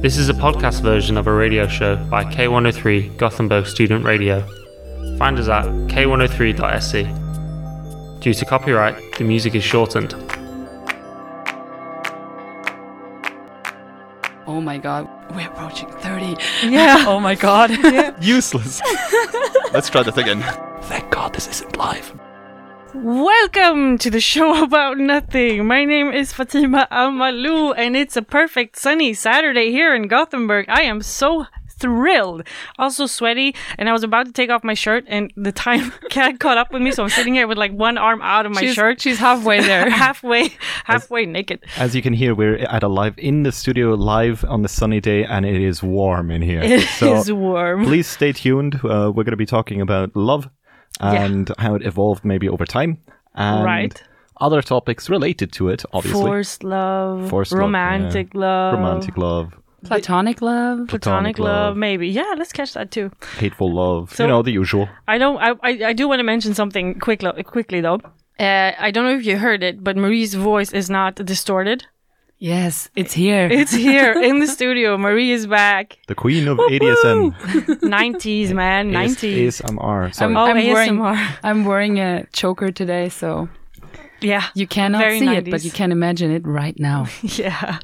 This is a podcast version of a radio show by K103 Gothenburg Student Radio. Find us at k103.se. Due to copyright, the music is shortened. Oh my god, we're approaching 30. Yeah. Oh my god. Useless. Let's try that again. Thank God this isn't live. Welcome to the show about nothing. My name is Fatima Ammalou, and it's a perfect sunny Saturday here in Gothenburg. I am so thrilled, also sweaty, and I was about to take off my shirt, and the time cat caught up with me, so I'm sitting here with like one arm out of my she's, shirt, she's halfway there. halfway, halfway naked. As you can hear, we're at a live in the studio, live on the sunny day, and it is warm in here. It is so warm. please stay tuned. Uh, we're going to be talking about love Yeah. and how it evolved maybe over time, and Right. other topics related to it. Obviously, Forced love, Forced love, romantic love, romantic love, Platonic love. platonic platonic love, love. maybe. Yeah, let's catch that too. hateful love. So- you know the usual. I don't. I, I, I do want to mention something quick, quickly though. Uh, I don't know if you heard it, but Marie's voice is not distorted. Yes, it's here. It's here in the studio. Marie is back. The queen of ADSM. 90s, man. 90s. ASMR. Sorry. Oh, I'm wearing, ASMR. I'm wearing a choker today, so Yeah. you cannot Very see it, but you can imagine it right now. Yeah.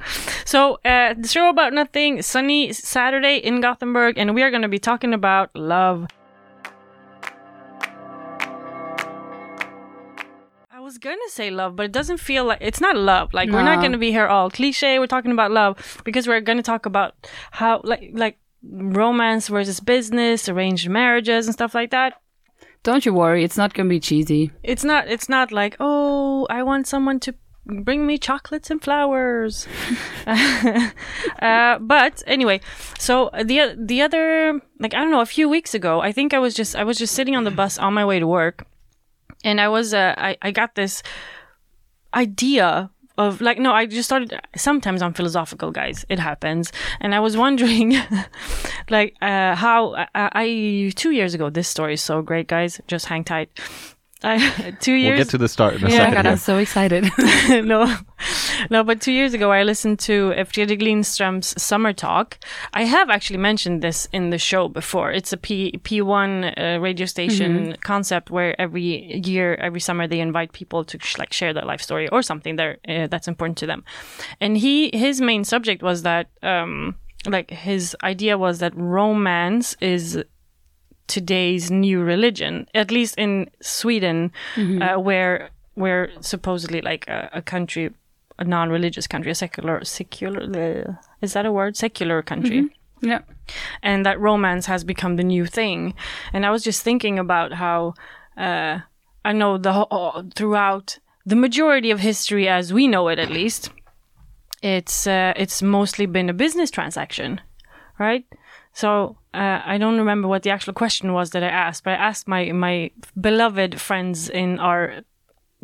So, uh, the show about nothing, sunny Saturday in Gothenburg, and we are going to be talking about love. Was to say love, but it doesn't feel like it's not love. Like, we're not to be here all cliche. We're talking about love because we're to talk about how, like, like, romance versus business, arranged marriages, and stuff like that. Don't you worry, it's not gonna be cheesy. it's not it's not like oh i want someone to bring me chocolates and flowers uh, but anyway so the the other like i don't know a few weeks ago i think i was just i was just sitting on the bus on my way to work and i was uh, I, I got this idea of like no i just started sometimes i'm philosophical guys. It happens. And i was wondering like uh how I, I two years ago this story is so great guys. Just hang tight I, two We'll get to the start in a Yeah, Oh my second. god, here. I'm so excited. no, no, but two years ago I listened to Fredrik Lindström's Summer Talk. I have actually mentioned this in the show before. It's a P P1 uh, radio station concept where every year, every summer, they invite people to sh- like share their life story or something there uh, that's important to them. And he his main subject was that um, like his idea was that romance is today's new religion, at least in Sweden, uh, where where supposedly like a, a country, a non-religious country, a secular secular is that a word? Secular country. yeah. And that romance has become the new thing. And I was just thinking about how uh, I know the whole, throughout the majority of history, as we know it, at least, it's uh, it's mostly been a business transaction, right? So uh, I don't remember what the actual question was that I asked, but I asked my my beloved friends in our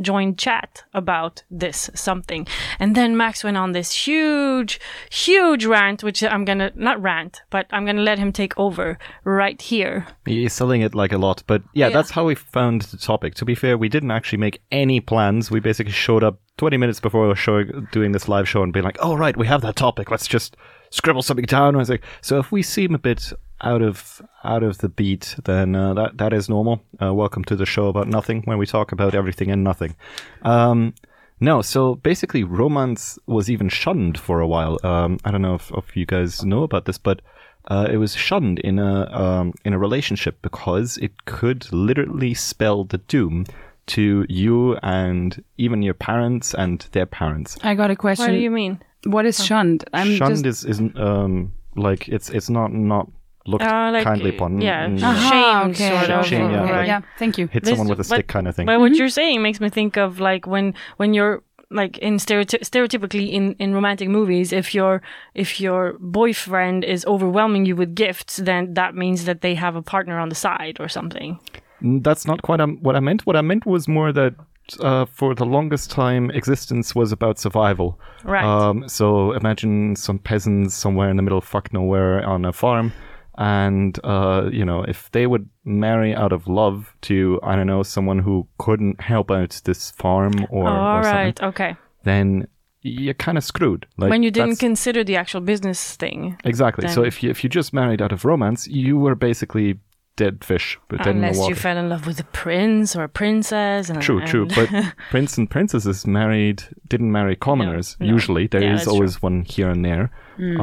joined chat about this something, and then Max went on this huge, huge rant, which I'm gonna not rant, but I'm gonna let him take over right here. He's selling it like a lot, but yeah, Yeah. that's how we found the topic. To be fair, we didn't actually make any plans. We basically showed up 20 minutes before we were showing, doing this live show and being like, "Oh right, we have that topic. Let's just scribble something down." And I was like, "So if we seem a bit out of out of the beat, then uh, that that is normal. Uh, welcome to the show about nothing, where we talk about everything and nothing." Um, no, so basically, romance was even shunned for a while. Um, I don't know if, if you guys know about this, but uh, it was shunned in a um, in a relationship because it could literally spell the doom to you and even your parents and their parents. I got a question. What do you mean? What is shunned? I'm shunned just is isn't um like it's it's not not looked Uh, like, kindly upon. yeah, mm, Aha. Aha, Shame, sort of, Shame, yeah, Okay, like- yeah, thank you. hit This- someone with a but- stick kind of thing. But what you're saying makes me think of like when when you're like in stereoty- stereotypically in, in romantic movies, if your if your boyfriend is overwhelming you with gifts, then that means that they have a partner on the side or something. That's not quite um, what I meant. What I meant was more that uh, for the longest time, existence was about survival. Right. Um, so imagine some peasants somewhere in the middle of fuck nowhere on a farm, and uh, you know if they would marry out of love to I don't know someone who couldn't help out this farm or, All or something, right. Okay. then you're kind of screwed. Like, when you didn't consider the actual business thing. exactly. So if you if you just married out of romance, you were basically dead fish, but dead in the Unless you fell in love with a prince or a princess. And, True, true. But prince and princesses married didn't marry commoners. no. Usually, there is Yeah, true. always one here and there.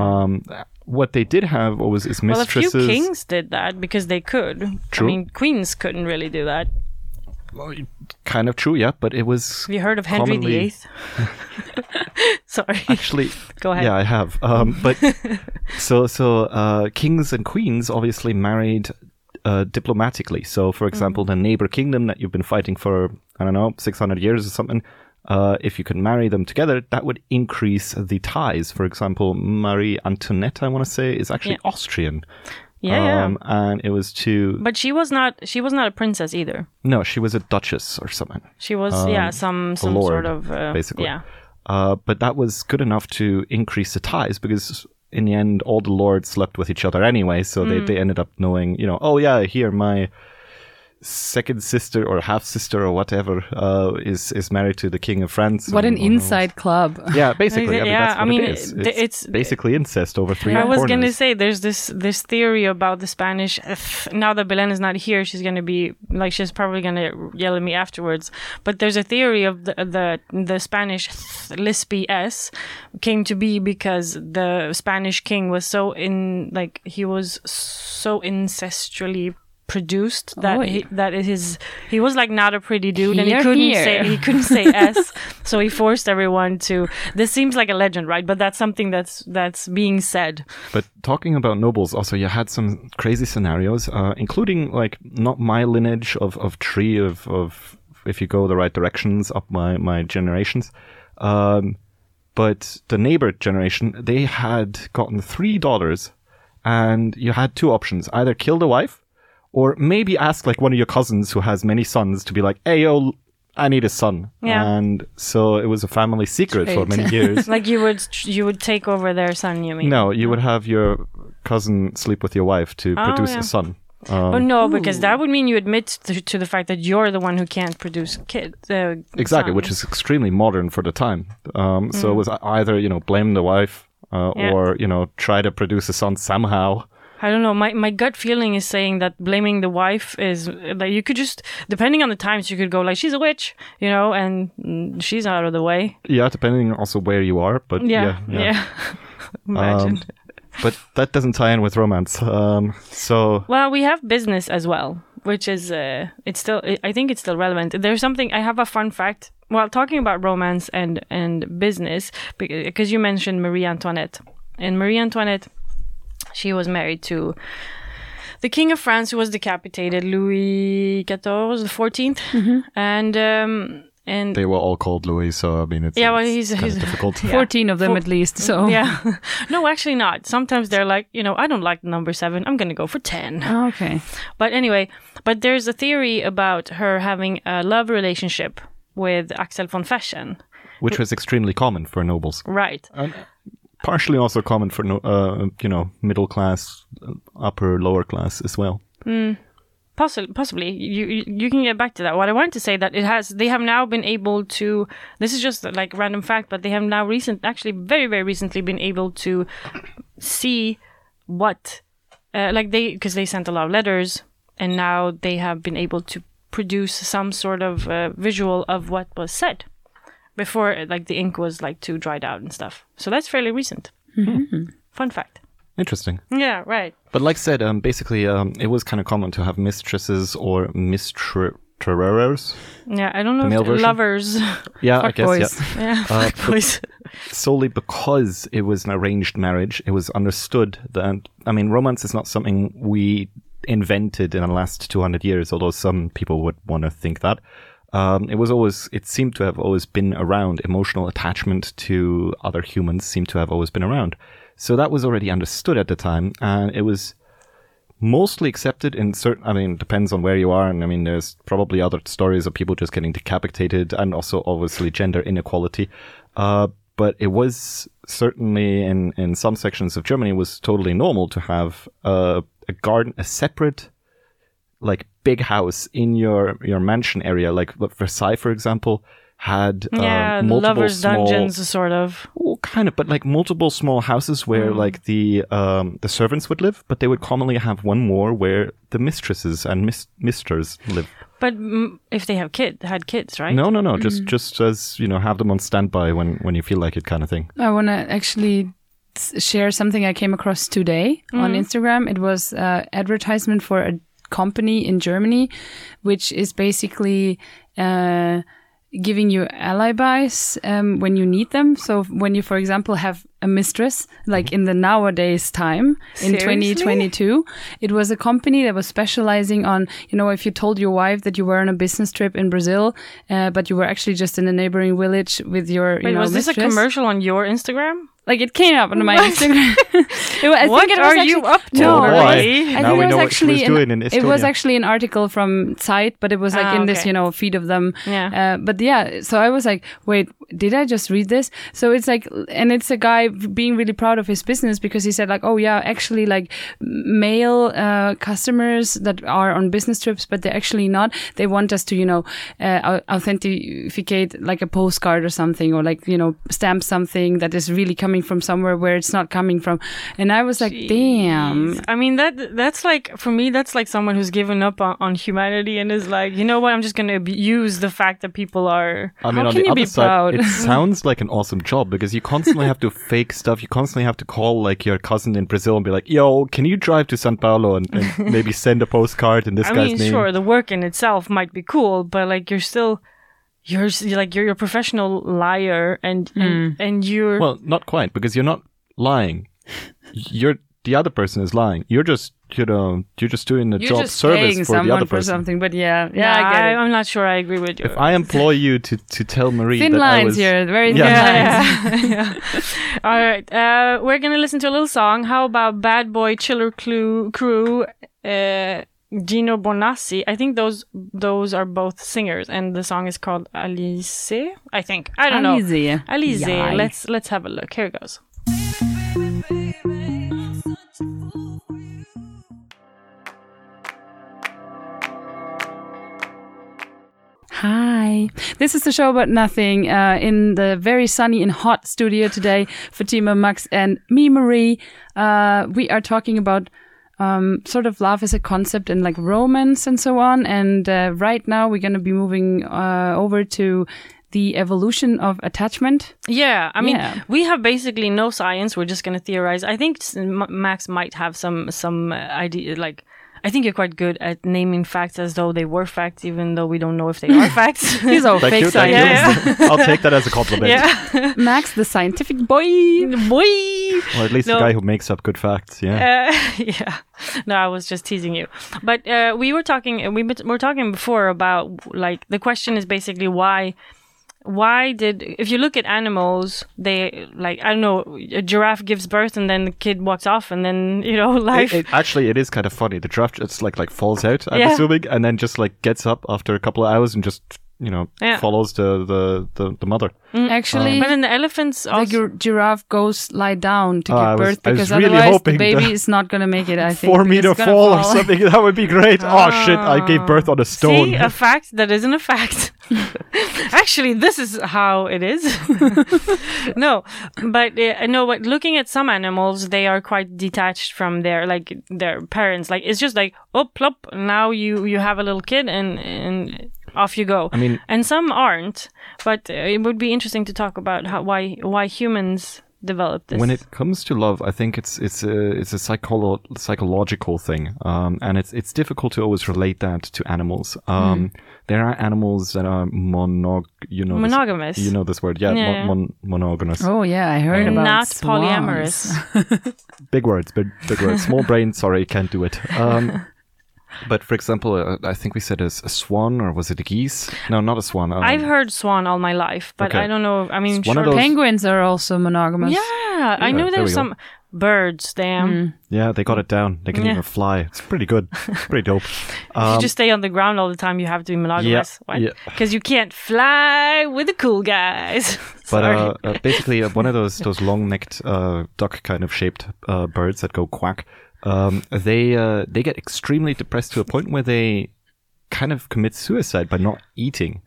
Um, what they did have always is well, a few kings did that because they could. True. I mean, queens couldn't really do that. Well, kind of true, yeah, but it was Have you heard of Henry Commonly- VIII? Sorry. actually Go ahead. Yeah, I have. Um, but so so uh, kings and queens obviously married uh, diplomatically. So, for example, Mm-hmm. the neighbor kingdom that you've been fighting for I don't know six hundred years or something. Uh, if you could marry them together, that would increase the ties. For example, Marie Antoinette, I want to say, is actually Yeah. Austrian. Yeah, yeah. Um, and it was to But she was not. She was not a princess either. no, she was a duchess or something. She was, yeah, some some lord, sort of uh, basically. Yeah, Uh, but that was good enough to increase the ties because in the end, all the lords slept with each other anyway. So they, Mm. they ended up knowing, you know, oh yeah, here my second sister or half sister or whatever uh, is is married to the king of France. What an and- and all- inside club. Yeah, basically. I mean, Yeah, that's I mean, it is. It's, it's- basically incest over three I was gonna say there's this this theory about the Spanish. now that Belen is not here, she's gonna be like she's probably gonna yell at me afterwards. But there's a theory of the the the Spanish lispy s came to be because the Spanish king was so in like he was so incestually produced that Oy. he, that his he was like not a pretty dude and he couldn't hear. say he couldn't say s so he forced everyone to this seems like a legend right but that's something that's that's being said But talking about nobles, also you had some crazy scenarios, uh, including like not my lineage of, of tree of, of if you go the right directions up my, my generations. Um, but the neighbor generation, they had gotten three daughters and you had two options. Either kill the wife or maybe ask like one of your cousins who has many sons to be like, hey yo, I need a son. Yeah. And so it was a family secret for many years. like you would you would take over their son you mean No, you would have your cousin sleep with your wife to Oh, produce yeah. a son. oh no because that would mean you admit to, to the fact that you're the one who can't produce kids uh, Exactly, which is extremely modern for the time. Um, So it was either you know blame the wife uh, Yeah. or you know try to produce a son somehow. I don't know. My my gut feeling is saying that blaming the wife is like you could just depending on the times you could go like she's a witch, you know, and she's out of the way. Yeah, depending also where you are, but Yeah, yeah, yeah. yeah. Imagine. Um, but that doesn't tie in with romance. Um, so Well, we have business as well, which is uh, it's still I think it's still relevant. There's something I have a fun fact. Well, talking about romance and and business because you mentioned Marie Antoinette. And Marie Antoinette she was married to the king of France who was decapitated, Louis XIV, the 14th. And um and they were all called Louis. So I mean, it's Yeah, well, he's- kind he's- difficult. Yeah. 14 of them For- at least. So yeah. no, actually not. Sometimes they're like, you know, I don't like the number 7. I'm going to go for 10. Oh, okay. But anyway, but there's a theory about her having a love relationship with Axel von Fersen. which was extremely common for nobles. Right. Partially also common for uh, you know middle class, upper lower class as well. Possibly, possibly. You, you you can get back to that. What I wanted to say that it has they have now been able to. This is just like random fact, but they have now recent, actually very very recently, been able to see what, uh, like they because they sent a lot of letters, and now they have been able to produce some sort of uh, visual of what was said before, like the ink was like too dried out and stuff. So that's fairly recent. Fun fact. Interesting. Yeah. Right. But like I said, um, basically, um, it was kind of common to have mistresses or mistresses. Yeah. I don't know. male if version? lovers. Yeah, I guess. boys. Yeah. yeah. Uh, boys. Solely because it was an arranged marriage, it was understood that. I mean, romance is not something we invented in the last 200 years, although some people would want to think that. Um, it was always, it seemed to have always been around. Emotional attachment to other humans seemed to have always been around. So that was already understood at the time, and it was mostly accepted in certain i mean depends on where you are and i mean there's probably other stories of people just getting decapitated and also obviously gender inequality uh, but it was certainly in in some sections of germany was totally normal to have uh, a garden a separate like big house in your your mansion area like Versailles for example had uh, yeah, multiple lovers' small, dungeons, sort of. Well, kind of, but like multiple small houses where Mm. like the um, the servants would live, but they would commonly have one more where the mistresses and mis- misters live. But mm, if they have kid, had kids, right? No, no, no, just just as you know, have them on standby when when you feel like it, kind of thing. I want to actually share something I came across today on Instagram. It was uh, advertisement for a company in Germany, which is basically uh, giving you alibis um, when you need them. So when you, for example, have a mistress, like in the nowadays time in Seriously? 2022, it was a company that was specializing on, you know, if you told your wife that you were on a business trip in Brazil, uh, but you were actually just in a neighboring village with your, you Wait, know, was this a commercial on your Instagram? Like it came up on my Instagram. It wa- I What think it are actually, you up to, No, Oh, I Now think we it was know what she was actually doing in an, it was actually an article from Zeit, but it was like Ah, in this, you know, feed of them. Yeah. Uh, but yeah, so I was like, wait, did I just read this? So it's like, and it's a guy being really proud of his business because he said like, oh yeah, actually like male uh, customers that are on business trips, but they're actually not. They want us to, you know, uh, authenticate like a postcard or something, or like you know, stamp something that is really coming from somewhere where it's not coming from. And I was like, damn. I mean that that's like for me that's like someone who's given up on, on humanity and is like, you know what, I'm just gonna use the fact that people are. I mean, How on can the you other be side, proud? it sounds like an awesome job because you constantly have to fake stuff. You constantly have to call like your cousin in Brazil and be like, "Yo, can you drive to Sao Paulo and, and maybe send a postcard in this I guy's mean, name?" sure, the work in itself might be cool, but like you're still. You're you're like you're, you're a professional liar, and and, and you're Well, not quite because you're not lying. You're the other person is lying. You're just you know you're just doing a You're job just service paying for the someone other for person. something, but yeah, yeah, Nah, I get it. I'm not sure I agree with you. If I employ you to to tell Marie Thin that I lines was, here, very thin Yeah. lines. yeah. All right. Uh, we're going to listen to a little song. How about Bad Boy Chiller Clue, Crew, uh, Gino Bonassi? I think those those are both singers, and the song is called Alice. I think. I don't know. Alize. Alize. Yai. Let's let's have a look. Here it goes. Hi. This is the show about nothing uh, in the very sunny and hot studio today. Fatima, Max, and me, Marie. Uh, we are talking about um, sort of love as a concept and like romance and so on. And uh, right now we're going to be moving uh, over to the evolution of attachment. Yeah, I mean, Yeah. we have basically no science. We're just going to theorize. I think Max might have some some uh, idea. Like, I think you're quite good at naming facts as though they were facts, even though we don't know if they are facts. He's all Thank fake you, thank science. you. I'll take that as a compliment. yeah, Max, the scientific boy. boy. Or at least No. the guy who makes up good facts. Yeah. Uh, yeah. No, I was just teasing you. But uh, we were talking. We were talking before about like the question is basically why. Why did if you look at animals, they like I don't know, a giraffe gives birth and then the kid walks off and then you know life. It, it- actually, it is kind of funny. The giraffe just like like falls out. I'm Yeah. assuming, and then just like gets up after a couple of hours and just you know Yeah. follows the the the, the mother. Actually, but then the elephants the also. gir- giraffe goes lie down to Oh, give I was- birth was because really otherwise the baby is not going to make it. I think Four meter It's gonna fall, or something. That would be great. oh shit! I gave birth on a stone. See, a fact that isn't a fact. Actually, this is how it is. no, but uh, no, but looking at some animals, they are quite detached from their like their parents. Like it's just like oh plop, now you you have a little kid and and off you go. I mean, and some aren't. But uh, it would be interesting to talk about how why why humans develop this. when it comes to love, I think it's it's a it's a psycholo- psychological thing, um, and it's it's difficult to always relate that to animals. Um, There are animals that are monog, you know, this- Monogamous. you know this word, yeah, Yeah. Mon- mon- monogamous. Oh yeah, I heard about not swans. polyamorous. Big words, big big words. Small brain, sorry, can't do it. Um, but for example, uh, I think we said a swan, or was it a geese? No, not a swan. Um, I've heard swan all my life, but Okay. I don't know. I mean, It's one of sure- those- Penguins are also monogamous. Yeah, I Yeah, knew there there we go. some birds. Damn, Yeah, they got it down. They can Yeah. even fly. It's pretty good. It's pretty dope. if you Um, just stay on the ground all the time, you have to be monogamous. Yeah, yeah. Because you can't fly with the cool guys. But uh, uh, basically, uh, one of those those long-necked uh, duck kind of shaped uh, birds that go quack. Um, they uh, they get extremely depressed to a point where they kind of commit suicide by not eating.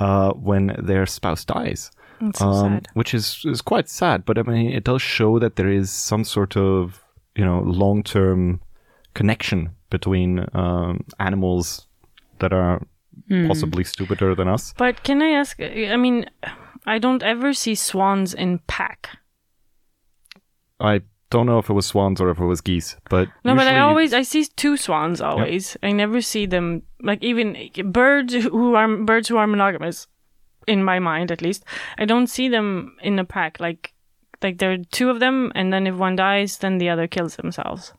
uh, when their spouse dies. That's so sad. which is, is quite sad, but I mean, it does show that there is some sort of, you know, long term connection between um, animals that are possibly stupider than us. But can I ask? I mean, I don't ever see swans in pack. I don't know if it was swans or if it was geese, but No, but I always I see two swans always. I never see them like even birds who are birds who are monogamous, in my mind at least. I don't see them in a pack. Like like there are two of them, and then if one dies, then the other kills themselves.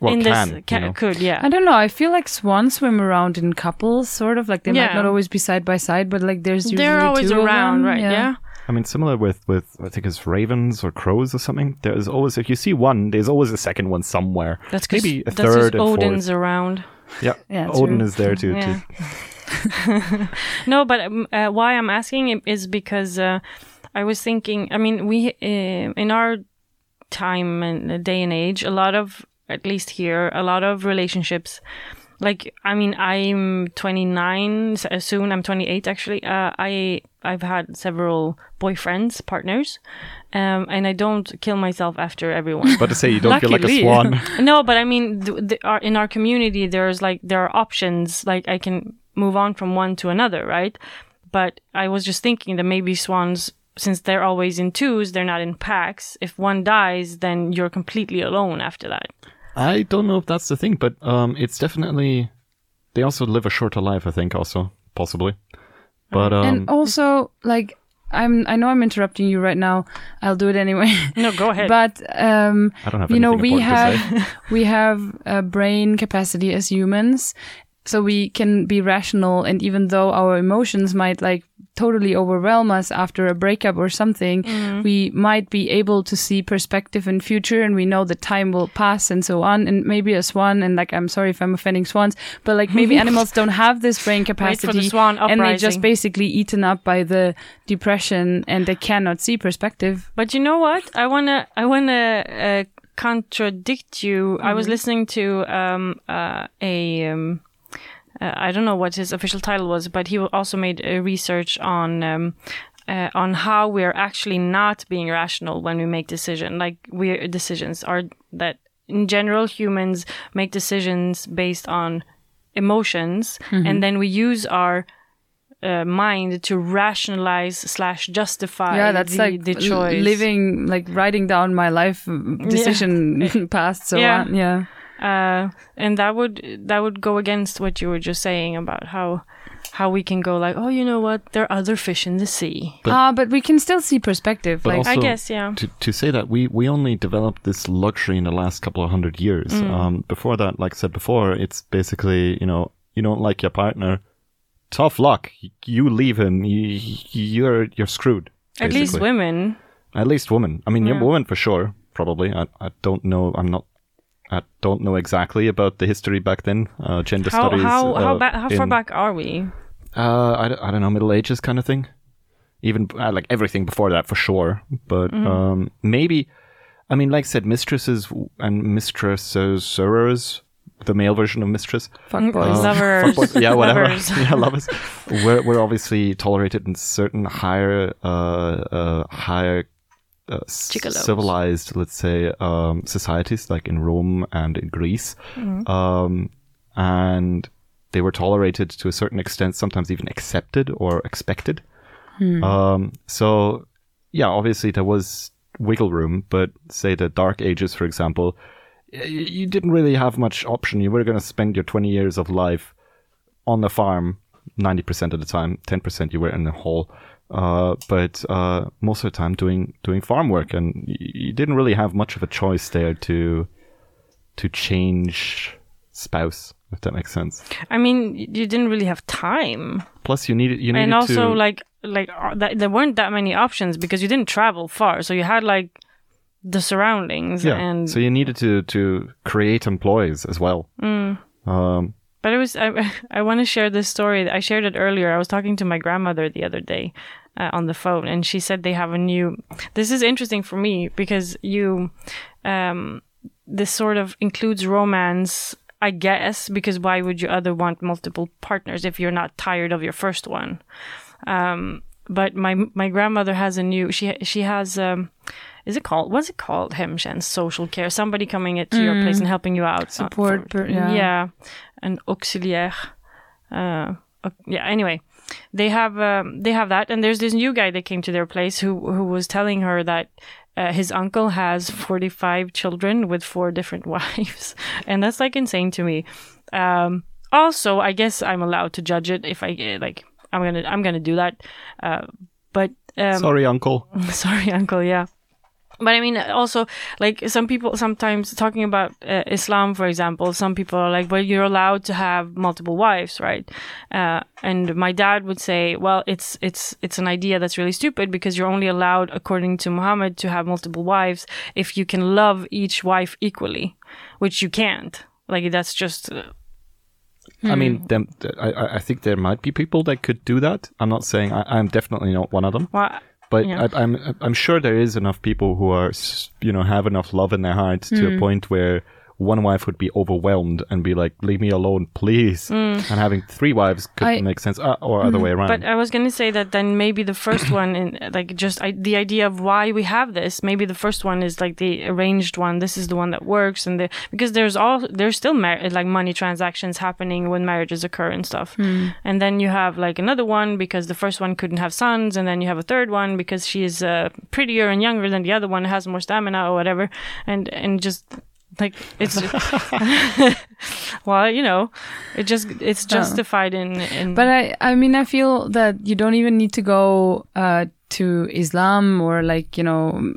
well, in can, this you know. could yeah. I don't know. I feel like swans swim around in couples, sort of like they might not always be side by side, but like there's usually They're always two of around, them. right? Yeah. I mean, similar with with I think it's ravens or crows or something. There is always if you see one, there's always a second one somewhere. That's 'cause- maybe a that's 'cause third and Odin's fourth. around. Yeah, Yeah, Odin true. is there too. Yeah. to No, but um, uh, why I'm asking is because uh, I was thinking. I mean, we uh, in our time and day and age, a lot of at least here, a lot of relationships. Like, I mean, I'm 29 s- uh, soon. I'm 28 actually. Uh, I I've had several boyfriends, partners, um, and I don't kill myself after everyone. But to say you don't feel like a swan. no, but I mean, th- th- our, in our community, there's like there are options. Like I can move on from one to another, right? But I was just thinking that maybe swans, since they're always in twos, they're not in packs. If one dies, then you're completely alone after that. I don't know if that's the thing, but um, it's definitely they also live a shorter life. I think also possibly, but um, and also like I'm I know I'm interrupting you right now. I'll do it anyway. No, go ahead. but um I don't have you know we have we have a brain capacity as humans so we can be rational and even though our emotions might like totally overwhelm us after a breakup or something we might be able to see perspective in future and we know that time will pass and so on. And maybe a swan and like i'm sorry if i'm offending swans but like maybe animals don't have this brain capacity the and they're just basically eaten up by the depression and they cannot see perspective. But you know what? I wanna I wanna uh, contradict you. I was listening to um, uh, a um, uh, I don't know what his official title was, but he also made a research on. Um, uh, on how we're actually not being rational when we make decision like we decisions are that in general humans make decisions based on emotions and then we use our uh, mind to rationalize slash justify yeah that's the, like the choice living like writing down my life uh, decision past so Yeah. on yeah uh, and that would that would go against what you were just saying about how how we can go like oh you know what there are other fish in the sea But- Ah, but we can still see perspective But like I guess, yeah. To to say that we we only developed this luxury in the last couple of hundred years. Mm. Um, before that, like I said before, it's basically you know you don't like your partner, tough luck. You leave him, you, you're you're screwed. at least women At least women. I mean, Yeah. you're women for sure. Probably. I I don't know. I'm not. I don't know exactly about the history back then. Uh, gender how studies. how how, uh, ba- how far back are we Uh, I, don't- I don't know, Middle Ages kind of thing. Even uh, like everything before that for sure. But Mm-hmm. um, maybe, I mean, like I said, mistresses and mistresses, the male version of mistress. fuck boys lovers Fuckboys, yeah, whatever. lovers. yeah, lovers. We're, we're obviously tolerated in certain higher, uh, uh, higher uh, civilized, let's say, um, societies like in Rome and in Greece. Mm-hmm. Um, and they were tolerated to a certain extent, sometimes even accepted or expected. Um, so, yeah, obviously there was wiggle room, but say the Dark Ages, for example, y- you didn't really have much option. You were going to spend your 20 years of life on the farm 90% of the time, 10% you were in the hall. Uh, but uh, most of the time doing doing farm work, and you didn't really have much of a choice there to to change spouse, if that makes sense. i mean you didn't really have time Plus, you needed you needed to, and also to like like uh, that, there weren't that many options because you didn't travel far so you had like the surroundings yeah. and so you needed to to create employees as well. Mm. Um, But it was I I want to share this story. I shared it earlier. I was talking to my grandmother the other day uh, on the phone, and she said they have a new. This is interesting for me because you, um, this sort of includes romance, I guess. Because why would you other want multiple partners if you're not tired of your first one? Um, but my my grandmother has a new. She she has. Um, is it called? What's it called? Hemtjänst, social care. Somebody coming to your place and helping you out. uh, Support for- per- yeah. yeah, an auxiliaire. Uh, uh, yeah. Anyway, they have um, they have that, and there's this new guy that came to their place who who was telling her that uh, his uncle has 45 children with four different wives, and that's like insane to me. Um, also, I guess I'm allowed to judge it if I uh, like. I'm gonna I'm gonna do that, uh, but um, Sorry, uncle. sorry uncle yeah but i mean also like some people sometimes talking about uh, islam for example some people are like well you're allowed to have multiple wives right? Uh, and my dad would say well it's it's it's an idea that's really stupid because you're only allowed according to muhammad to have multiple wives if you can love each wife equally which you can't. Like that's just uh, I mean, them, I, I I think there might be people that could do that. I'm not saying I, I'm definitely not one of them, well, but Yeah. I, I'm I'm sure there is enough people who are you know have enough love in their hearts to Hmm. a point where one wife would be overwhelmed and be like, "Leave me alone, please." And having three wives could I- make sense, uh, or other way around. But I was going to say that then maybe the first one, in like just I, the idea of why we have this, maybe the first one is like the arranged one. This is the one that works, and the because there's all there's still mar- like money transactions happening when marriages occur and stuff. And then you have like another one because the first one couldn't have sons, and then you have a third one because she is uh, prettier and younger than the other one, has more stamina or whatever, and and just. Like it's, well, you know, it just it's justified in in. But I, I mean, I feel that you don't even need to go uh, to Islam or like you know,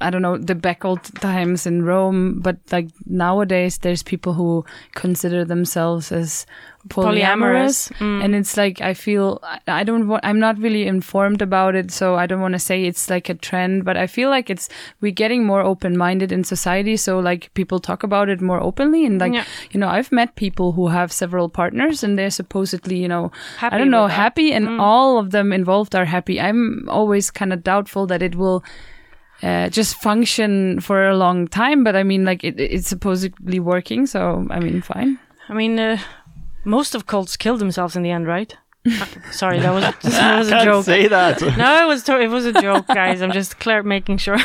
I don't know the back old times in Rome. But like nowadays, there's people who consider themselves as polyamorous, Polyamorous, mm. and it's like I feel I- don't want. I'm not really informed about it, so I don't want to say it's like a trend. But I feel like it's we're getting more open minded in society. So like people talk about it more openly, and like Yeah. you know, I've met people who have several partners, and they're supposedly you know Happy I don't know. Mm. happy, and all of them involved are happy. I'm always kind of doubtful that it will uh, just function for a long time, but I mean, like it, it's supposedly working, so I mean, fine. I mean, uh, most of cults killed themselves in the end, right? Uh, Sorry, that was that was a joke. say that. No, it was to- it was a joke, guys. I'm just clear making sure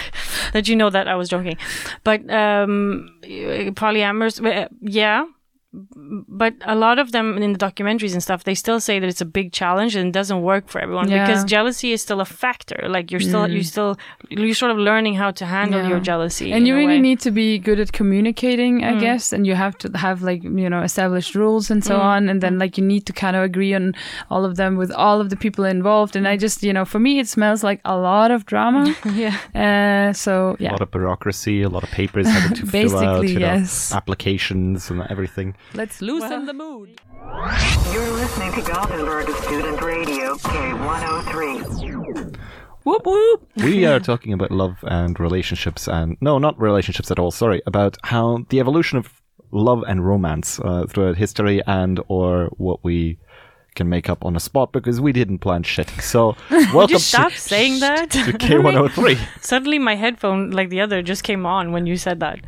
that you know that I was joking. But um, polyamorous, uh, yeah. But a lot of them in the documentaries and stuff, they still say that it's a big challenge and it doesn't work for everyone Yeah. because jealousy is still a factor. Like you're still, you still, you're sort of learning how to handle Yeah. your jealousy. And you really way. need to be good at communicating, Mm. I guess, and you have to have like you know established rules and so on, and then like you need to kind of agree on all of them with all of the people involved. And I just you know, for me, it smells like a lot of drama. yeah. uh, so yeah. A lot of bureaucracy, a lot of papers having to fill out, Basically, you know, yes. applications and everything. Let's loosen the mood. You're listening to Gothenburg Student Radio K103. Whoop whoop. we are talking about love and relationships and no not relationships at all sorry about how the evolution of love and romance uh, throughout history and or what we can make up on the spot because we didn't plan shit so welcome Just stop to, saying that. to k103 Suddenly, my headphone, like the other, just came on when you said that.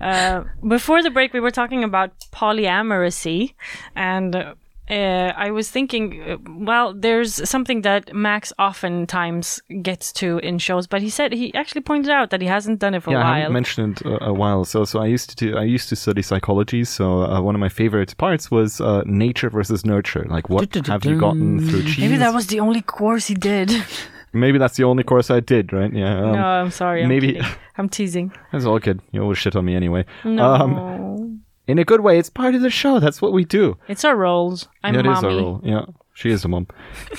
Uh, before the break, we were talking about polyamory, and uh, I was thinking, uh, well, there's something that Max oftentimes gets to in shows, but he said he actually pointed out that he hasn't done it for a while. yeah, a I while. haven't mentioned it a, a while. So, so I used to do, I used to study psychology. So, uh, one of my favorite parts was uh, nature versus nurture. Like, what have you gotten through cheese? Maybe that was the only course he did. Maybe that's the only course I did, right? Yeah. um, no, I'm sorry. I'm maybe- kidding. I'm teasing. That's all good. You always shit on me anyway. No, Um, in a good way. It's part of the show. That's what we do. it's our roles. I'm yeah, it is mommy. our role. Yeah, she is the mom.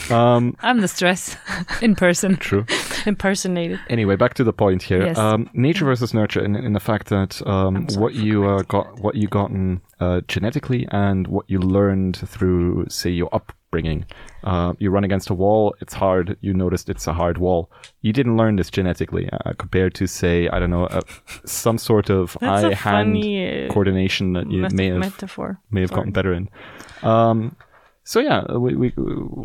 Um, I'm the stress in person. true. impersonated. Anyway, back to the point here. Yes. Um, nature versus nurture, in, in the fact that um, what you uh, got, what you gotten uh, genetically, and what you learned through, say, your upbringing. Uh, you run against a wall. It's hard. You noticed it's a hard wall. You didn't learn this genetically, uh, compared to, say, I don't know, uh, some sort of That's a eye-hand uh, coordination that you met- may have metaphor. may have Sorry. gotten better in. Um, so yeah, we, we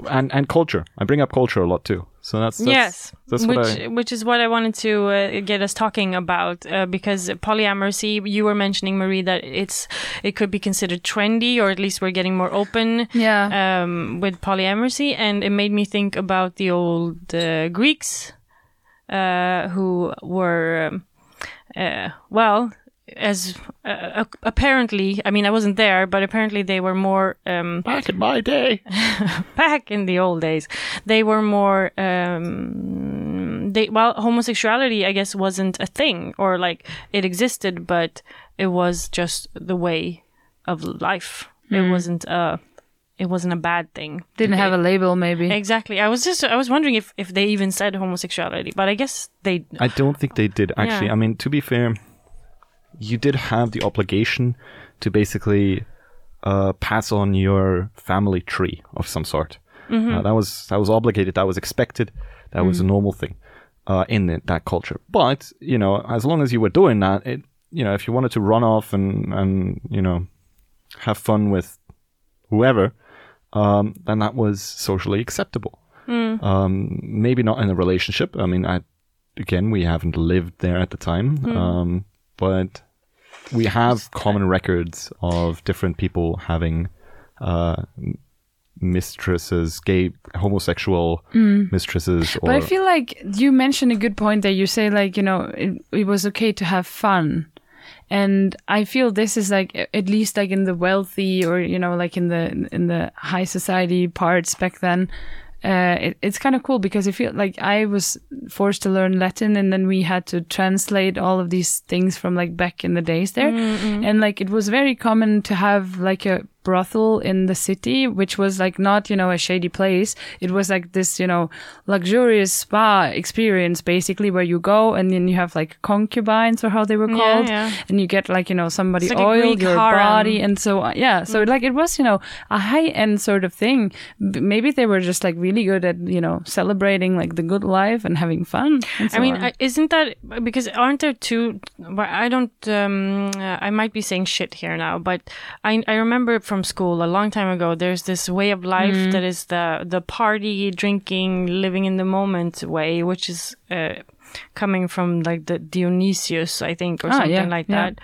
and and culture. I bring up culture a lot too. So that's, that's yes, That's which I. which is what I wanted to uh, get us talking about uh, because polyamory. You were mentioning Marie that it's it could be considered trendy, or at least we're getting more open. Yeah. Um, with polyamory, and it made me think about the old uh, Greeks, uh, who were, um, uh, well, as uh, apparently, I mean, I wasn't there, but apparently they were more um, Back in my day, back in the old days, they were more. Um, they well, homosexuality, I guess, wasn't a thing, or like it existed, but it was just the way of life. It wasn't a. It wasn't a bad thing. Didn't have a label, maybe. Exactly. I was just. I was wondering if if they even said homosexuality, but I guess they. I don't think they did actually. Yeah. I mean, to be fair, you did have the obligation to basically uh, pass on your family tree of some sort. Uh, that was that was obligated. That was expected. That was a normal thing uh, in it, that culture. But you know, as long as you were doing that, it you know, if you wanted to run off and and you know have fun with whoever, um, then that was socially acceptable. Um, maybe not in a relationship. I mean, I again, we haven't lived there at the time, um, but we have common records of different people having uh, mistresses, gay, homosexual mistresses, or But I feel like you mentioned a good point that you say like you know it, it was okay to have fun, and I feel this is like at least like in the wealthy or you know like in the in the high society parts back then. Uh, it, it's kind of cool because I feel like I was forced to learn Latin and then we had to translate all of these things from like back in the days there. And like it was very common to have like a brothel in the city, which was like not, you know, a shady place. It was like this, you know, luxurious spa experience basically where you go and then you have like concubines or how they were called. yeah. And you get like, you know, somebody like oiled your harem. body and so on. Yeah. So like it was, you know, a high end sort of thing. Maybe they were just like really good at, you know, celebrating like the good life and having fun. and so I mean, on. Isn't that because aren't there two? I don't. Um, uh, I might be saying shit here now, but I I remember from school a long time ago. There's this way of life Mm. that is the the party, drinking, living in the moment way, which is uh, coming from like the Dionysius, I think, or Ah, something yeah, like yeah. that.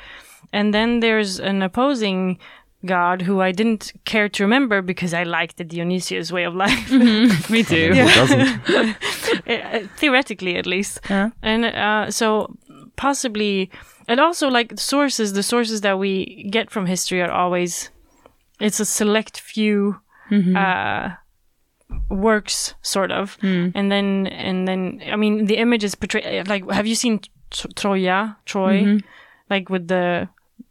And then there's an opposing. God, who I didn't care to remember because I liked the Dionysius way of life. me too. who doesn't? Uh, theoretically at least Yeah. and uh, so possibly and also like sources the sources that we get from history are always it's a select few uh works sort of. And then and then i mean the image is portrayed like have you seen Tro- troya troy? Like with the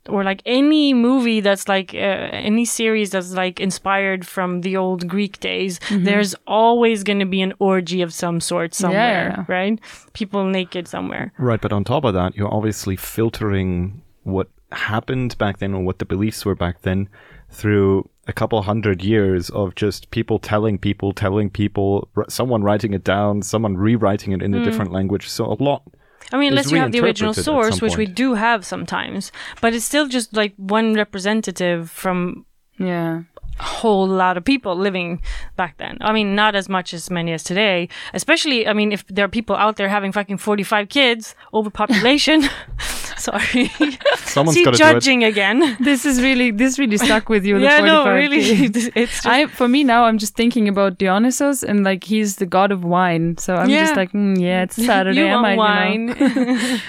or like any movie that's like uh, any series that's like inspired from the old Greek days, there's always going to be an orgy of some sort somewhere, yeah. right? People naked somewhere. Right, but on top of that, you're obviously filtering what happened back then or what the beliefs were back then through a couple hundred years of just people telling people, telling people, r- someone writing it down, someone rewriting it in a hmm. different language. So a lot. I mean, unless you have the original source, which we do have sometimes, but it's still just like one representative from Yeah. a whole lot of people living back then. I mean, not as much as many as today. Especially, I mean, if there are people out there having fucking 45 kids, overpopulation. Sorry. Someone's See, got do it. judging again. This is really this really stuck with you. the yeah, no, really. it's just, I for me now I'm just thinking about Dionysus and like he's the god of wine. So I'm Yeah. just like, mm, yeah, it's Saturday. you I want might, you know. wine.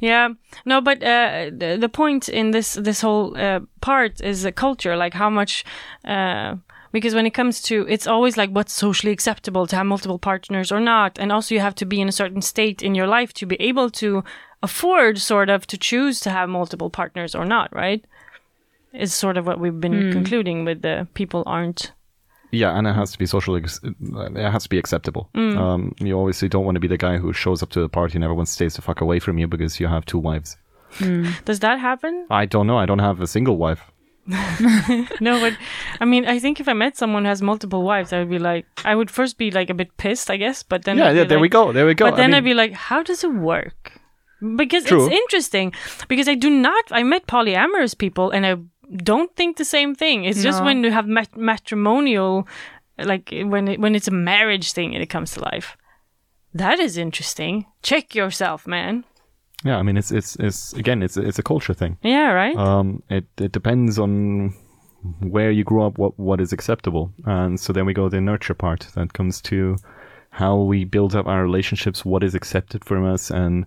yeah, no, but uh, the, the point in this this whole uh, part is the culture, like how much. Uh, because when it comes to, it's always like what's socially acceptable to have multiple partners or not, and also you have to be in a certain state in your life to be able to afford, sort of, to choose to have multiple partners or not, right? Is sort of what we've been concluding with the people aren't. Yeah, and it has to be socially, it has to be acceptable. Mm. Um, you obviously don't want to be the guy who shows up to the party and everyone stays the fuck away from you because you have two wives. Does that happen? I don't know. I don't have a single wife. No, but I mean, I think if I met someone who has multiple wives, I would be like, I would first be like a bit pissed, I guess, but then yeah, yeah. be There we go. There we go. But then I I'd be like, how does it work? Because True. it's interesting. Because I do not. I met polyamorous people, and I don't think the same thing. It's just when you have mat- matrimonial, like when it, when it's a marriage thing and it comes to life. That is interesting. Check yourself, man. Yeah, I mean, it's it's it's again, it's it's a culture thing. Yeah, right. Um, it it depends on where you grew up, what what is acceptable, and so then we go the nurture part that comes to how we build up our relationships, what is accepted from us, and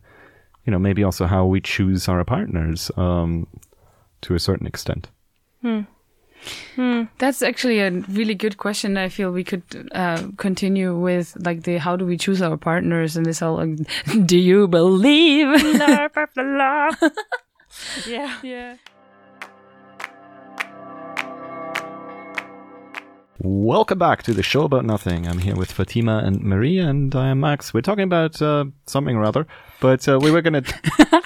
you know maybe also how we choose our partners um, to a certain extent. That's actually a really good question. I feel we could uh, continue with like the how do we choose our partners and this whole like, do you believe? La, blah, blah, blah. yeah. yeah. Welcome back to the show about nothing. I'm here with Fatima and Maria, and I am Max. We're talking about uh, something or other, but uh, we were gonna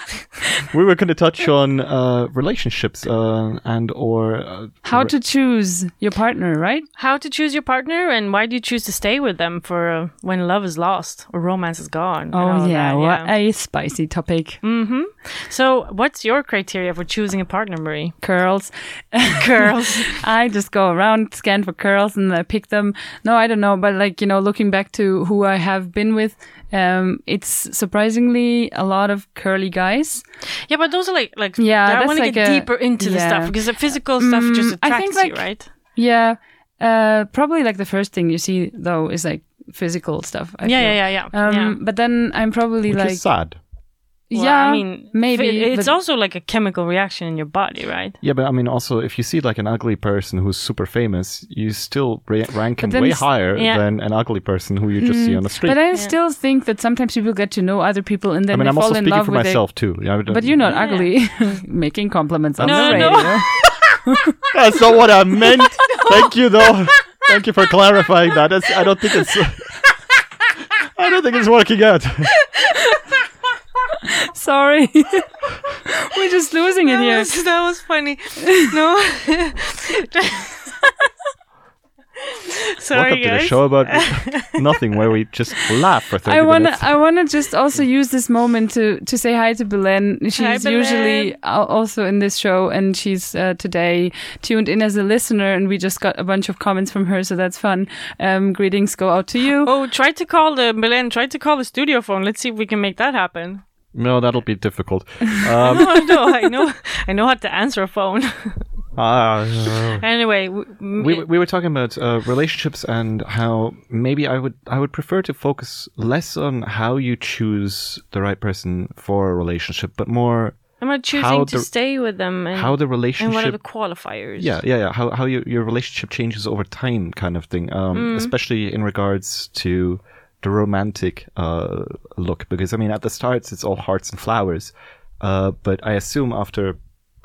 we were gonna touch on uh, relationships uh, and or uh, How to choose your partner, right? How to choose your partner and why do you choose to stay with them for uh, when love is lost or romance is gone? Oh yeah, that, what a spicy topic. Mm-hmm. So, what's your criteria for choosing a partner, Marie? Curls. curls. I just go around, scan for curls, and I pick them. No, I don't know, but like you know, looking back to who I have been with, um, it's surprisingly a lot of curly guys. yeah, but those are like like Yeah, I want to like get a- deeper into the stuff because the physical stuff just Mm, I attracts think, you, right? Yeah, uh, probably like the first thing you see though is like physical stuff. I Yeah, feel. yeah, yeah, yeah. Um, yeah. but then I'm probably which like, is sad. Well, yeah, I mean, maybe. it's but- also like a chemical reaction in your body, right? Yeah, but I mean, also, if you see like an ugly person who's super famous, you still ra- rank him way higher Yeah. than an ugly person who you just see hmm. on the street. But I still think that sometimes people get to know other people and then I mean, they I'm fall also in speaking love for with myself too. Yeah, I it. But you're not Yeah. ugly, making compliments on No, the no. That's not what I meant. Thank you, though. Thank you for clarifying that. That's, I don't think it's. I don't think it's working out. Sorry, we're just losing it That here. was, that was funny. No. Sorry, Welcome to the show about nothing, where we just laugh for 30 I wanna, minutes. I wanna just also use this moment to to say hi to Belen. She's Belen. usually al- also in this show, and she's uh, today tuned in as a listener. And we just got a bunch of comments from her, so that's fun. Um, greetings go out to you. Oh, try to call the Belen. Try to call the studio phone. Let's see if we can make that happen. No, that'll be difficult. Um, oh no, I know, I know how to answer a phone. ah, anyway, w- we we were talking about uh, relationships and how maybe I would I would prefer to focus less on how you choose the right person for a relationship, but more am I choosing how to the- stay with them and, how the relationship? and what are the qualifiers? Yeah, yeah, yeah. How how your your relationship changes over time, kind of thing. Um, Mm. especially in regards to the romantic uh look, because I mean, at the start it's all hearts and flowers, uh, but I assume after,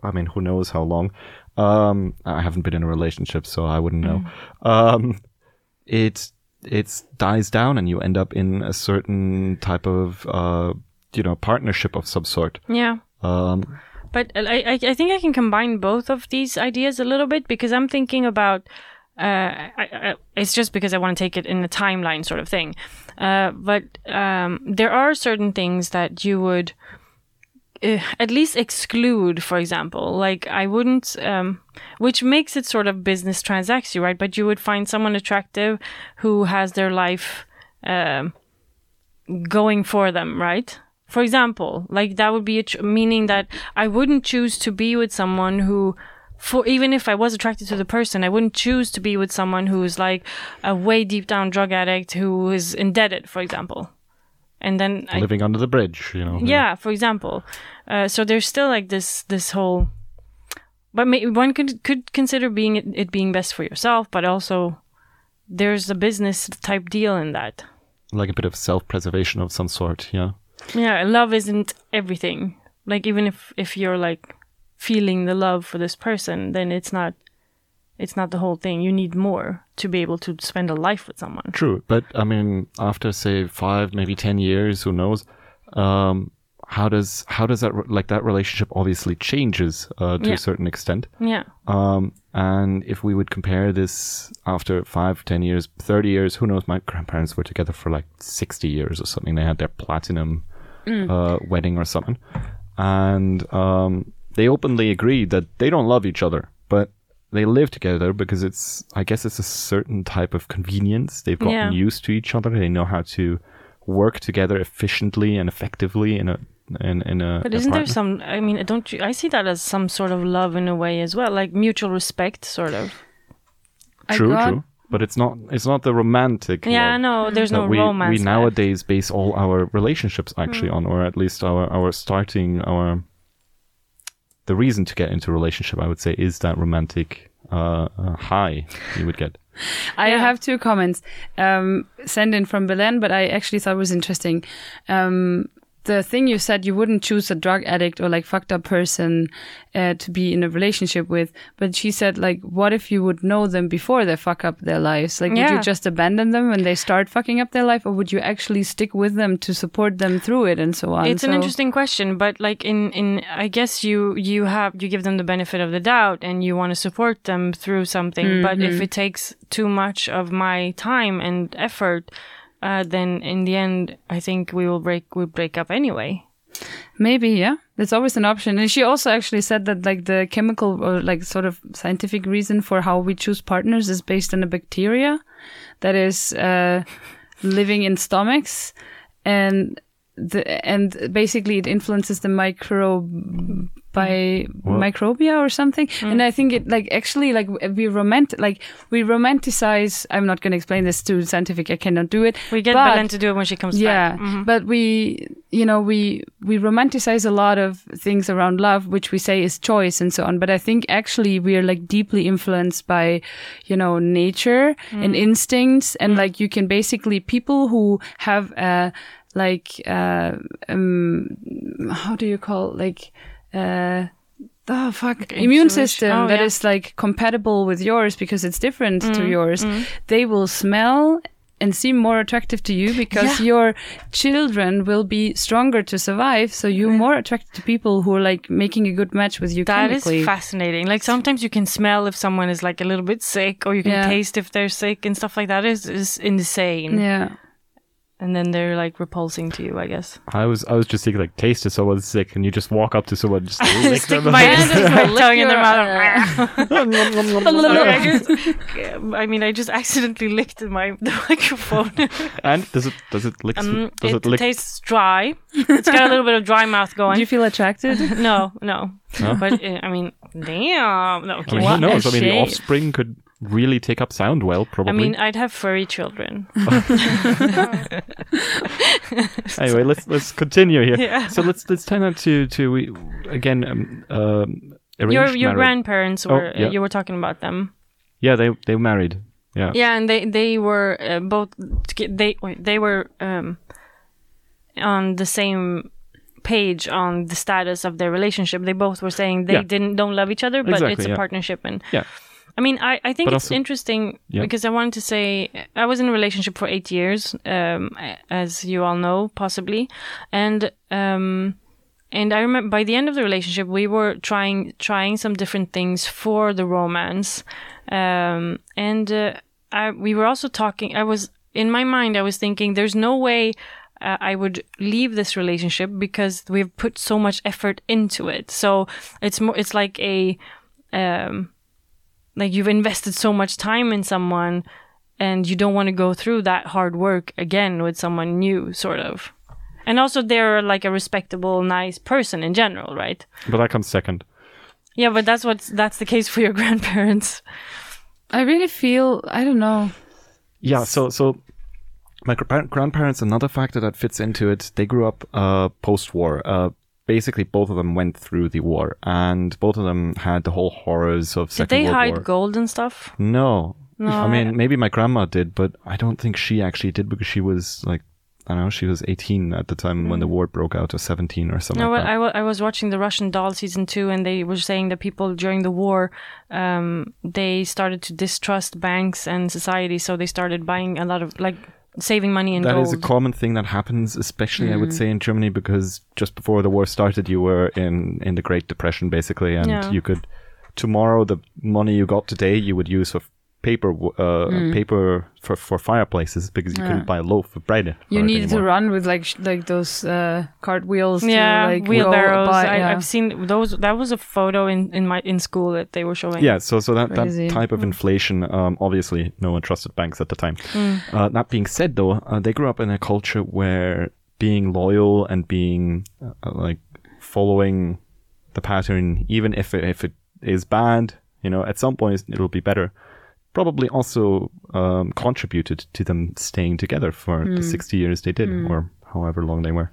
I mean, who knows how long. Um, I haven't been in a relationship, so I wouldn't know. Mm. Um, it it dies down, and you end up in a certain type of uh, you know, partnership of some sort. yeah. Um, But I, I, I think I can combine both of these ideas a little bit because I'm thinking about. Uh, I, I, it's just because I want to take it in a timeline sort of thing. Uh, but um, there are certain things that you would uh, at least exclude, for example. Like I wouldn't, um, which makes it sort of business transaction, right? But you would find someone attractive who has their life um, going for them, right? For example, like that would be a tr- meaning that I wouldn't choose to be with someone who, for even if I was attracted to the person, I wouldn't choose to be with someone who is like a way deep down drug addict who is indebted, for example. And then I, living under the bridge, you know. yeah, for example. Uh, so there's still like this this whole, but may, one could could consider being it, it being best for yourself, but also there's a business type deal in that. like a bit of self-preservation of some sort. Yeah. Yeah, love isn't everything. Like even if if you're like feeling the love for this person, then it's not it's not the whole thing. You need more to be able to spend a life with someone. True, but I mean, after say five, maybe ten years, who knows? Um, how does how does that like that relationship obviously changes uh, to Yeah. a certain extent? Yeah. Um, and if we would compare this after five, ten years, thirty years, who knows? My grandparents were together for like sixty years or something. They had their platinum uh, wedding or something, and um, they openly agree that they don't love each other. but they live together because it's I guess it's a certain type of convenience. They've gotten Yeah. used to each other. They know how to work together efficiently and effectively in a in in a. But isn't there some? I mean, don't you? I see that as some sort of love in a way as well, like mutual respect, sort of. True, got- true. But it's not it's not the romantic. Yeah, love no, there's no we, romance. We nowadays base all our relationships actually Hmm. on, or at least our our starting our. The reason to get into a relationship, I would say, is that romantic uh, uh, high you would get. I Yeah. have two comments um, sent in from Belen, but I actually thought was interesting. Um, the thing you said you wouldn't choose a drug addict or like fucked up person uh, to be in a relationship with, but she said like, what if you would know them before they fuck up their lives? Like, would you just abandon them when they start fucking up their life, or would you actually stick with them to support them through it and so on? It's an interesting question, but like in in I guess you you have you give them the benefit of the doubt and you want to support them through something. But if it takes too much of my time and effort, uh, then in the end, I think we will break we break up anyway. Maybe, yeah. That's always an option. And she also actually said that like the chemical or like sort of scientific reason for how we choose partners is based on a bacteria that is uh, living in stomachs and the and basically it influences the micro by microbia or something. And i think it like actually like we romant like we romanticize i'm not going to explain this too scientific i cannot do it We get but- Belen to do it when she comes yeah back. Mhm. but we you know we we romanticize a lot of things around love which we say is choice and so on. But i think actually we are like deeply influenced by you know nature and instincts. And like you can basically people who have uh like uh um how do you call like uh Oh fuck! Immune system Oh, that yeah. is like compatible with yours because it's different to Mm, yours. They will smell and seem more attractive to you because Yeah. your children will be stronger to survive. So you're more attracted to people who are like making a good match with you That is chemically. fascinating. Like sometimes you can smell if someone is like a little bit sick, or you can Yeah. taste if they're sick and stuff like that. Is is insane. yeah. And then they're like repulsing to you, I guess. I was I was just thinking like taste if someone's sick and you just walk up to someone and just lick Stick them. my Yeah, hand just my tongue in their mouth. I just, I mean, I just accidentally licked my the microphone. and does it does it lick Um, does it, it lick tastes dry. It's got a little bit of dry mouth going. Do you feel attracted? no, no. No? But uh, I mean, damn. No, I okay. mean, who knows? a I mean, the offspring could really take up sound well, probably. I mean, I'd have furry children. anyway, let's let's continue here. Yeah. So let's let's turn that to to we, again um, um, Your your marriage. grandparents Oh, were yeah. you were talking about them. Yeah, they they were married. Yeah. Yeah, and they they were uh, both they they were um on the same page on the status of their relationship. They both were saying they Yeah. didn't don't love each other, but Exactly, it's a partnership and Yeah. I mean, I, I think But it's also- interesting Yeah. because I wanted to say I was in a relationship for eight years, um, as you all know, possibly, and um, and I remember by the end of the relationship we were trying trying some different things for the romance, um, and uh, I, we were also talking. I was in my mind, I was thinking, there's no way. Uh, I would leave this relationship because we've put so much effort into it. So it's more. It's like a um, like you've invested so much time in someone and you don't want to go through that hard work again with someone new sort of and also they're like a respectable nice person in general right But that comes second. yeah but that's what's that's the case for your grandparents I really feel I don't know. Yeah. So so my gra- grandparents, another factor that fits into it, they grew up uh, post-war. Uh, basically, both of them went through the war, and both of them had the whole horrors of did Second they World hide War. gold and stuff No. No, I mean, maybe my grandma did, but I don't think she actually did because she was like, I don't know, she was 18 at the time when the war broke out, or 17 or something no, like. I, wa- I was watching the Russian Doll season two, and they were saying that people during the war, um, they started to distrust banks and society, so they started buying a lot of like saving money in That gold. is a common thing that happens, especially I Mm. would say in Germany, because just before the war started, you were in in the Great Depression basically, and Yeah. you could tomorrow the money you got today you would use for paper w- uh, paper for, for fireplaces because you couldn't buy a loaf of bread. for You it needed to run with like sh- like those uh, cartwheels. yeah, to, like, wheelbarrows. by- I, yeah. I've seen those. That was a photo in, in my in school that they were showing. Yeah, so so that, Crazy. that type of inflation, um, obviously, no one trusted banks at the time. Uh, that being said, though, uh, they grew up in a culture where being loyal and being uh, like following the pattern, even if it, if it is bad, you know, at some point it'll be better. Probably also um, contributed to them staying together for the sixty years they did, or however long they were.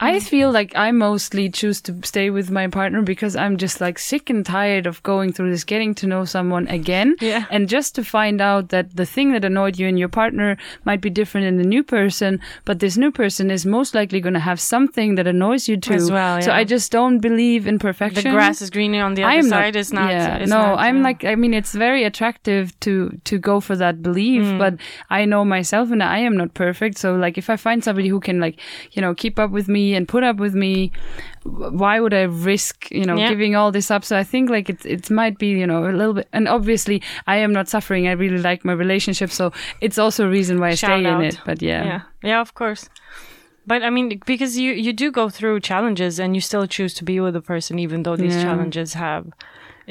I feel like I mostly choose to stay with my partner because I'm just like sick and tired of going through this, getting to know someone again. Yeah. And just to find out that the thing that annoyed you in your partner might be different in the new person, but this new person is most likely going to have something that annoys you too. As well, So. I just don't believe in perfection. The grass is greener on the other I'm side. is not. Yeah, is no, not, I'm uh, like. I mean, it's very attractive to to go for that belief, Mm. but I know myself, and I am not perfect. So, like, if I find somebody who can, like, you know, keep up with me and put up with me, why would I risk, you know, Yeah. giving all this up? So, I think like it it might be, you know, a little bit. And obviously, I am not suffering. I really like my relationship, so it's also a reason why I Shout stay out. in it. But yeah. yeah yeah of course but i mean because you you do go through challenges and you still choose to be with a person even though these Yeah. challenges have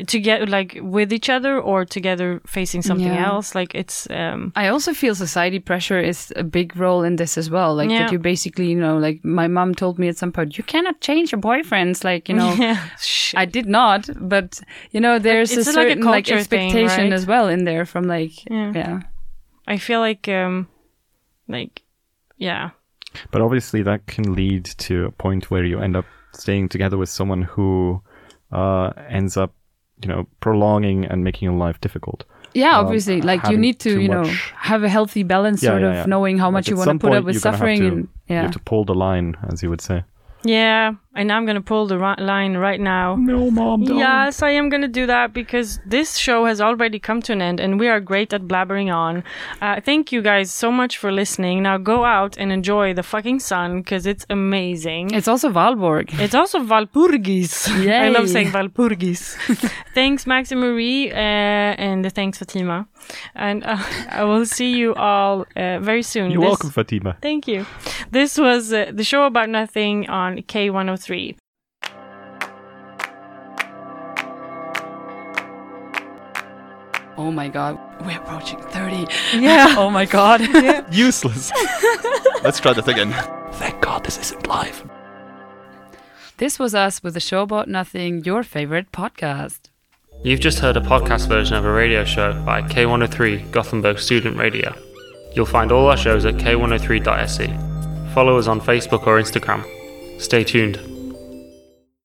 to get like with each other or together facing something Yeah. else like it's um I also feel society pressure is a big role in this as well. Like Yeah. that you basically, you know, like my mom told me at some point, you cannot change your boyfriends. Like, you know, yeah. I did not, but you know, there's a it's like a certain like, culture thing, expectation right? as well in there from like, Yeah. yeah. i feel like um like yeah But obviously, that can lead to a point where you end up staying together with someone who uh, ends up, you know, prolonging and making your life difficult. Yeah, Um, obviously, like you need to, you know, much- have a healthy balance, Yeah, sort yeah, of yeah. knowing how Like, much you want to put up with you're gonna have suffering, to- and You have to pull the line, as you would say. yeah and i'm gonna pull the ri- line right now No, mom, Yes, I am going to do that because this show has already come to an end and we are great at blabbering on. Uh, thank you guys so much for listening. Now go out and enjoy the fucking sun because it's amazing. It's also Valborg. It's also Walpurgis. Yeah. I love saying Walpurgis. thanks, Max and Marie, uh, and thanks, Fatima. And uh, I will see you all uh, very soon. You're This- welcome, Fatima. Thank you. This was uh, the show about nothing on K103. Oh my god, we're approaching thirty. Yeah. Oh my god. Useless. Let's try that again. Thank God this isn't live. this was us with the show about nothing, your favorite podcast. You've just heard a podcast version of a radio show by K103 Gothenburg Student Radio. You'll find all our shows at k103.se. Follow us on Facebook or Instagram. Stay tuned.